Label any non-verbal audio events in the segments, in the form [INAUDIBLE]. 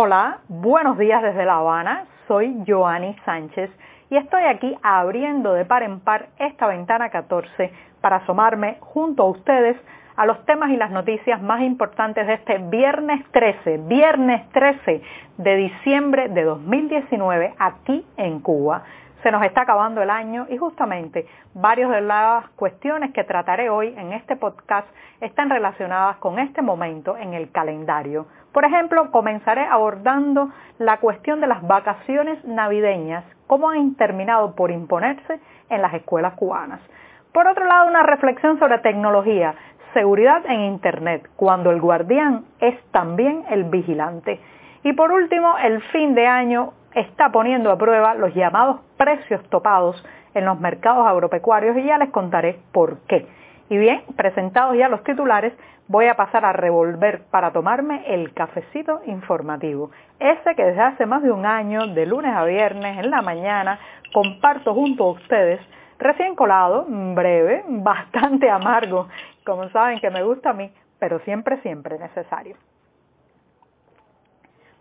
Hola, buenos días desde La Habana. Soy Joanny Sánchez y estoy aquí abriendo de par en par esta ventana 14 para asomarme junto a ustedes a los temas y las noticias más importantes de este viernes 13, viernes 13 de diciembre de 2019 aquí en Cuba. Se nos está acabando el año y justamente varias de las cuestiones que trataré hoy en este podcast están relacionadas con este momento en el calendario. Por ejemplo, comenzaré abordando la cuestión de las vacaciones navideñas, cómo han terminado por imponerse en las escuelas cubanas. Por otro lado, una reflexión sobre tecnología, seguridad en Internet, cuando el guardián es también el vigilante. Y por último, el fin de año está poniendo a prueba los llamados precios topados en los mercados agropecuarios y ya les contaré por qué. Y bien, presentados ya los titulares, voy a pasar a revolver para tomarme el cafecito informativo. Ese que desde hace más de un año, de lunes a viernes, en la mañana, comparto junto a ustedes, recién colado, breve, [LAUGHS] bastante amargo, como saben que me gusta a mí, pero siempre, siempre necesario.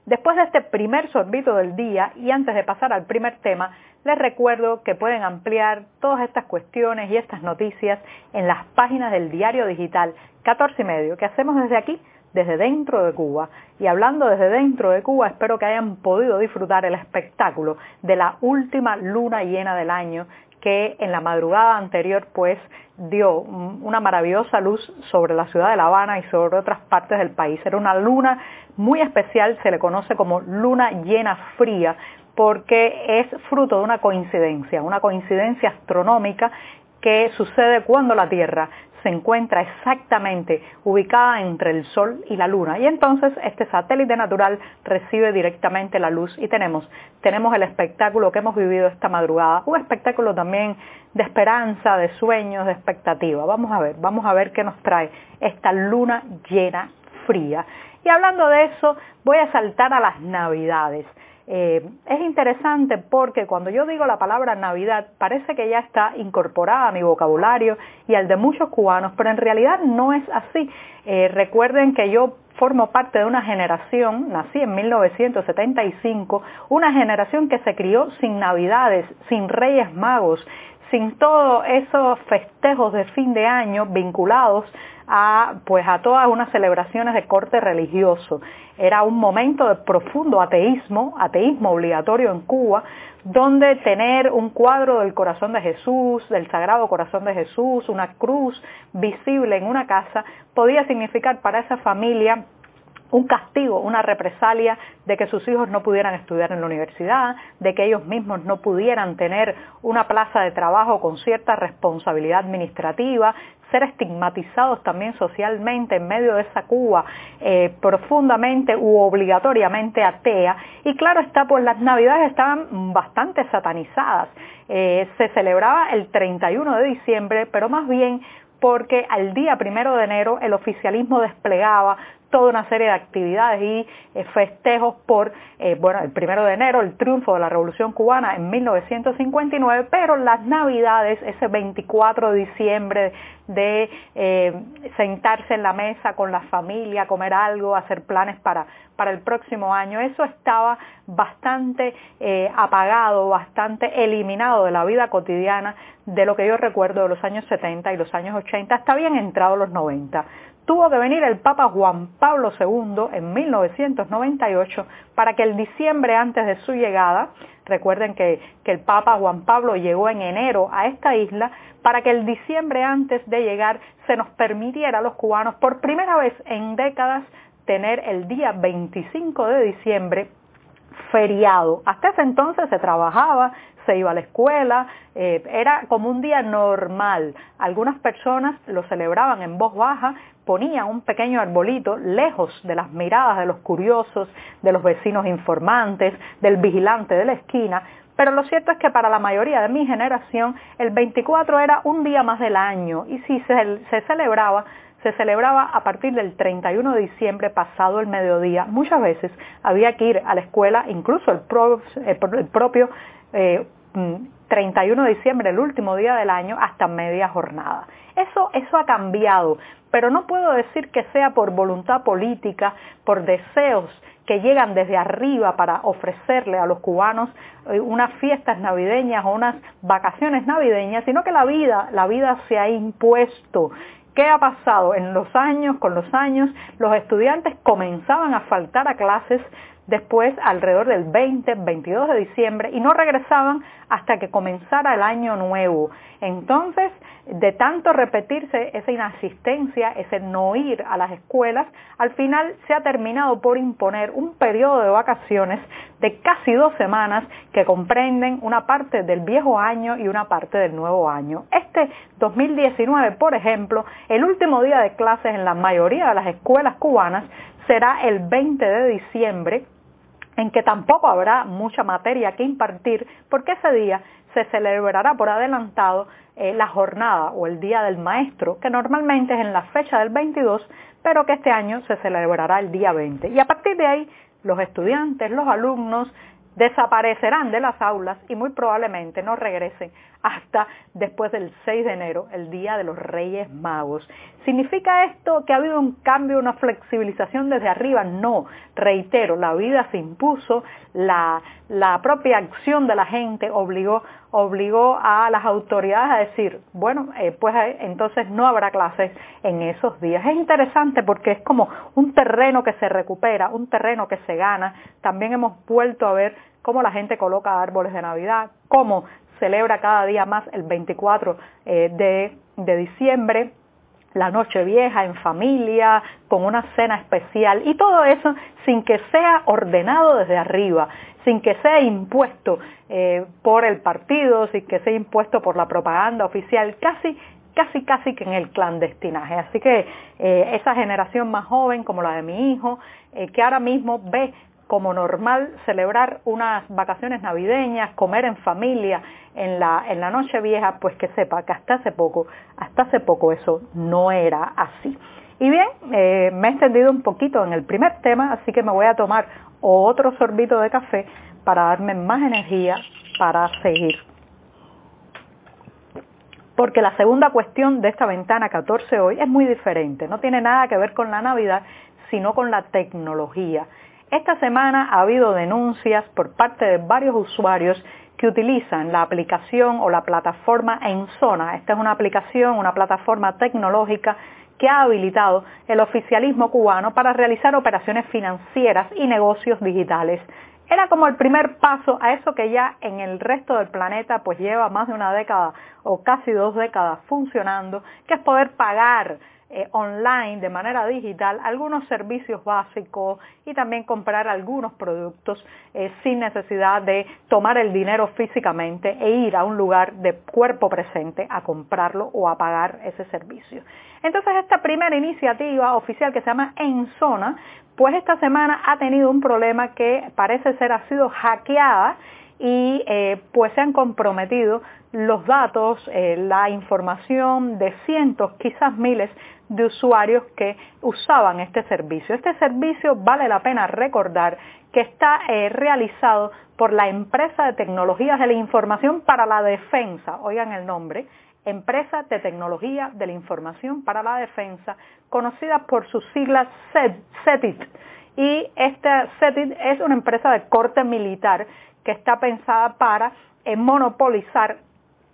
Después de este primer sorbito del día y antes de pasar al primer tema, les recuerdo que pueden ampliar todas estas cuestiones y estas noticias en las páginas del diario digital 14 y medio que hacemos desde aquí, desde dentro de Cuba. Y hablando desde dentro de Cuba, espero que hayan podido disfrutar el espectáculo de la última luna llena del año que en la madrugada anterior pues dio una maravillosa luz sobre la ciudad de La Habana y sobre otras partes del país. Era una luna muy especial, se le conoce como luna llena fría, porque es fruto de una coincidencia, una coincidencia astronómica que sucede cuando la Tierra se encuentra exactamente ubicada entre el Sol y la Luna. Y entonces este satélite natural recibe directamente la luz y tenemos, tenemos el espectáculo que hemos vivido esta madrugada, un espectáculo también de esperanza, de sueños, de expectativa. Vamos a ver, vamos a ver qué nos trae esta luna llena fría. Y hablando de eso, voy a saltar a las navidades. Eh, es interesante porque cuando yo digo la palabra Navidad parece que ya está incorporada a mi vocabulario y al de muchos cubanos, pero en realidad no es así. Eh, recuerden que yo formo parte de una generación, nací en 1975, una generación que se crió sin Navidades, sin Reyes Magos, sin todos esos festejos de fin de año vinculados a, pues, a todas unas celebraciones de corte religioso. Era un momento de profundo ateísmo, ateísmo obligatorio en Cuba, donde tener un cuadro del corazón de Jesús, del Sagrado Corazón de Jesús, una cruz visible en una casa, podía significar para esa familia un castigo, una represalia de que sus hijos no pudieran estudiar en la universidad, de que ellos mismos no pudieran tener una plaza de trabajo con cierta responsabilidad administrativa, ser estigmatizados también socialmente en medio de esa Cuba eh, profundamente u obligatoriamente atea. Y claro está, pues las navidades estaban bastante satanizadas. Eh, se celebraba el 31 de diciembre, pero más bien porque al día primero de enero el oficialismo desplegaba toda una serie de actividades y eh, festejos por, eh, bueno, el primero de enero, el triunfo de la Revolución Cubana en 1959, pero las Navidades, ese 24 de diciembre, de eh, sentarse en la mesa con la familia, comer algo, hacer planes para, para el próximo año, eso estaba bastante apagado, bastante eliminado de la vida cotidiana de lo que yo recuerdo de los años 70 y los años 80, hasta bien entrados los 90 tuvo que venir el Papa Juan Pablo II en 1998 para que el diciembre antes de su llegada, recuerden que, que, el Papa Juan Pablo llegó en enero a esta isla, para que el diciembre antes de llegar se nos permitiera a los cubanos por primera vez en décadas tener el día 25 de diciembre feriado. Hasta ese entonces se trabajaba, se iba a la escuela, eh, era como un día normal. Algunas personas lo celebraban en voz baja, ponían un pequeño arbolito lejos de las miradas de los curiosos, de los vecinos informantes, del vigilante de la esquina, pero lo cierto es que para la mayoría de mi generación el 24 era un día más del año y si se, celebraba se celebraba a partir del 31 de diciembre pasado el mediodía. Muchas veces había que ir a la escuela, incluso el, propio 31 eh, mm, de diciembre, el último día del año, hasta media jornada. Eso, eso ha cambiado, pero no puedo decir que sea por voluntad política, por deseos que llegan desde arriba para ofrecerle a los cubanos eh, unas fiestas navideñas o unas vacaciones navideñas, sino que la vida, la vida se ha impuesto. ¿Qué ha pasado? En los años, con los años, los estudiantes comenzaban a faltar a clases después alrededor del 20, 22 de diciembre y no regresaban hasta que comenzara el año nuevo. Entonces, de tanto repetirse esa inasistencia, ese no ir a las escuelas, al final se ha terminado por imponer un periodo de vacaciones de casi dos semanas que comprenden una parte del viejo año y una parte del nuevo año. Este 2019, por ejemplo, el último día de clases en la mayoría de las escuelas cubanas será el 20 de diciembre en que tampoco habrá mucha materia que impartir, porque ese día se celebrará por adelantado eh, la jornada o el Día del Maestro, que normalmente es en la fecha del 22, pero que este año se celebrará el día 20. Y a partir de ahí, los estudiantes, los alumnos, desaparecerán de las aulas y muy probablemente no regresen hasta después del 6 de enero, el Día de los Reyes Magos. ¿Significa esto que ha habido un cambio, una flexibilización desde arriba? No, reitero, la vida se impuso, la, propia acción de la gente obligó, obligó a las autoridades a decir, bueno, eh, pues eh, entonces no habrá clases en esos días. Es interesante porque es como un terreno que se recupera, un terreno que se gana. También hemos vuelto a ver cómo la gente coloca árboles de Navidad, cómo celebra cada día más el 24 eh, de, de diciembre, la noche vieja en familia, con una cena especial y todo eso sin que sea ordenado desde arriba, sin que sea impuesto eh, por el partido, sin que sea impuesto por la propaganda oficial, casi casi casi que en el clandestinaje. Así que eh, esa generación más joven como la de mi hijo, que ahora mismo ve como normal celebrar unas vacaciones navideñas, comer en familia en la, en la noche vieja, pues que sepa que hasta hace poco, hasta hace poco eso no era así. Y bien, eh, me he extendido un poquito en el primer tema, así que me voy a tomar otro sorbito de café para darme más energía para seguir. Porque la segunda cuestión de esta ventana 14 hoy es muy diferente, no tiene nada que ver con la Navidad, sino con la tecnología. Esta semana ha habido denuncias por parte de varios usuarios que utilizan la aplicación o la plataforma en zona. Esta es una aplicación, una plataforma tecnológica que ha habilitado el oficialismo cubano para realizar operaciones financieras y negocios digitales. Era como el primer paso a eso que ya en el resto del planeta pues lleva más de una década o casi dos décadas funcionando, que es poder pagar eh, online de manera digital algunos servicios básicos y también comprar algunos productos eh, sin necesidad de tomar el dinero físicamente e ir a un lugar de cuerpo presente a comprarlo o a pagar ese servicio. Entonces esta primera iniciativa oficial que se llama En Zona, pues esta semana ha tenido un problema que parece ser ha sido hackeada y eh, pues se han comprometido los datos, la información de cientos, quizás miles de usuarios que usaban este servicio. Este servicio vale la pena recordar que está eh, realizado por la empresa de tecnologías de la información para la defensa, oigan el nombre, empresa de tecnología de la información para la defensa, conocida por sus siglas CETIT. Y esta CETIT es una empresa de corte militar que está pensada para eh, monopolizar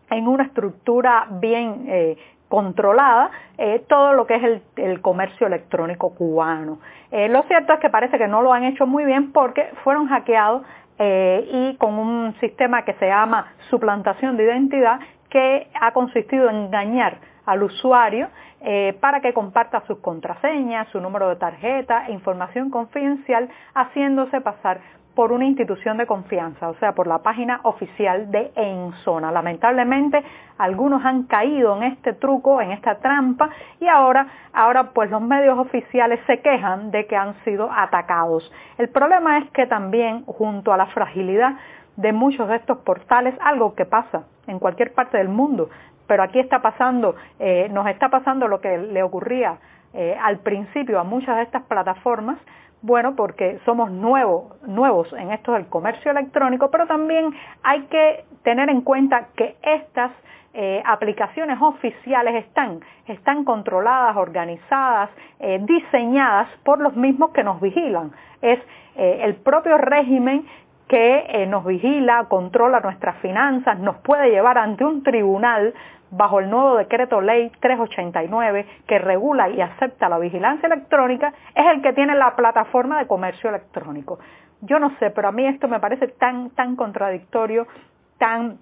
en una estructura bien eh, controlada eh, todo lo que es el, comercio electrónico cubano. Lo cierto es que parece que no lo han hecho muy bien porque fueron hackeados y con un sistema que se llama suplantación de identidad que ha consistido en engañar al usuario para que comparta sus contraseñas, su número de tarjeta e información confidencial, haciéndose pasar por una institución de confianza, o sea, por la página oficial de Enzona. Lamentablemente, algunos han caído en este truco, en esta trampa, y ahora, ahora pues los medios oficiales se quejan de que han sido atacados. El problema es que también, junto a la fragilidad de muchos de estos portales, algo que pasa en cualquier parte del mundo, pero aquí está pasando, eh, nos está pasando lo que le ocurría eh, al principio a muchas de estas plataformas, Bueno, porque somos nuevos, nuevos en esto del comercio electrónico, pero también hay que tener en cuenta que estas eh, aplicaciones oficiales están, están controladas, organizadas, eh, diseñadas por los mismos que nos vigilan. Es eh, el propio régimen que nos vigila, controla nuestras finanzas, nos puede llevar ante un tribunal bajo el nuevo decreto ley 389 que regula y acepta la vigilancia electrónica, es el que tiene la plataforma de comercio electrónico. Yo no sé, pero a mí esto me parece tan, tan contradictorio, tan,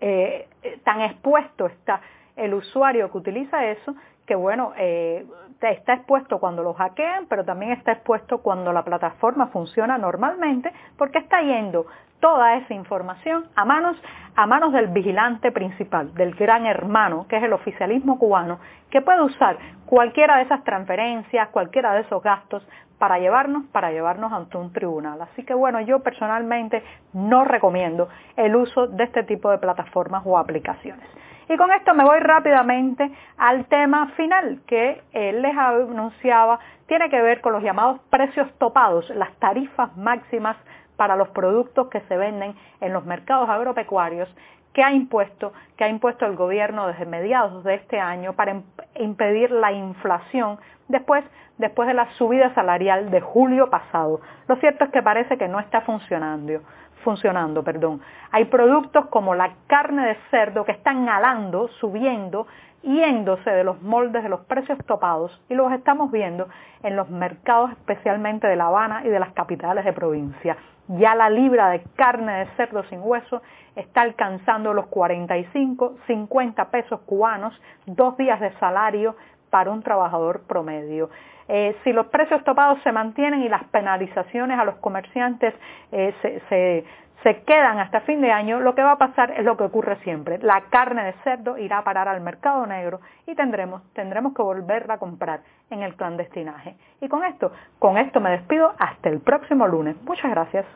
eh, tan expuesto está el usuario que utiliza eso, que bueno, eh, está expuesto cuando lo hackean, pero también está expuesto cuando la plataforma funciona normalmente, porque está yendo toda esa información a manos, a manos del vigilante principal, del gran hermano, que es el oficialismo cubano, que puede usar cualquiera de esas transferencias, cualquiera de esos gastos para llevarnos, para llevarnos ante un tribunal. Así que bueno, yo personalmente no recomiendo el uso de este tipo de plataformas o aplicaciones. Y con esto me voy rápidamente al tema final que él les anunciaba, tiene que ver con los llamados precios topados, las tarifas máximas para los productos que se venden en los mercados agropecuarios que ha impuesto, que ha impuesto el gobierno desde mediados de este año para impedir la inflación después, después de la subida salarial de julio pasado. Lo cierto es que parece que no está funcionando funcionando, perdón. Hay productos como la carne de cerdo que están alando, subiendo, yéndose de los moldes de los precios topados y los estamos viendo en los mercados especialmente de La Habana y de las capitales de provincia. Ya la libra de carne de cerdo sin hueso está alcanzando los 45, 50 pesos cubanos, dos días de salario para un trabajador promedio. Eh, si los precios topados se mantienen y las penalizaciones a los comerciantes eh, se, se quedan hasta fin de año, lo que va a pasar es lo que ocurre siempre. La carne de cerdo irá a parar al mercado negro y tendremos, tendremos que volverla a comprar en el clandestinaje. Y con esto, con esto me despido hasta el próximo lunes. Muchas gracias.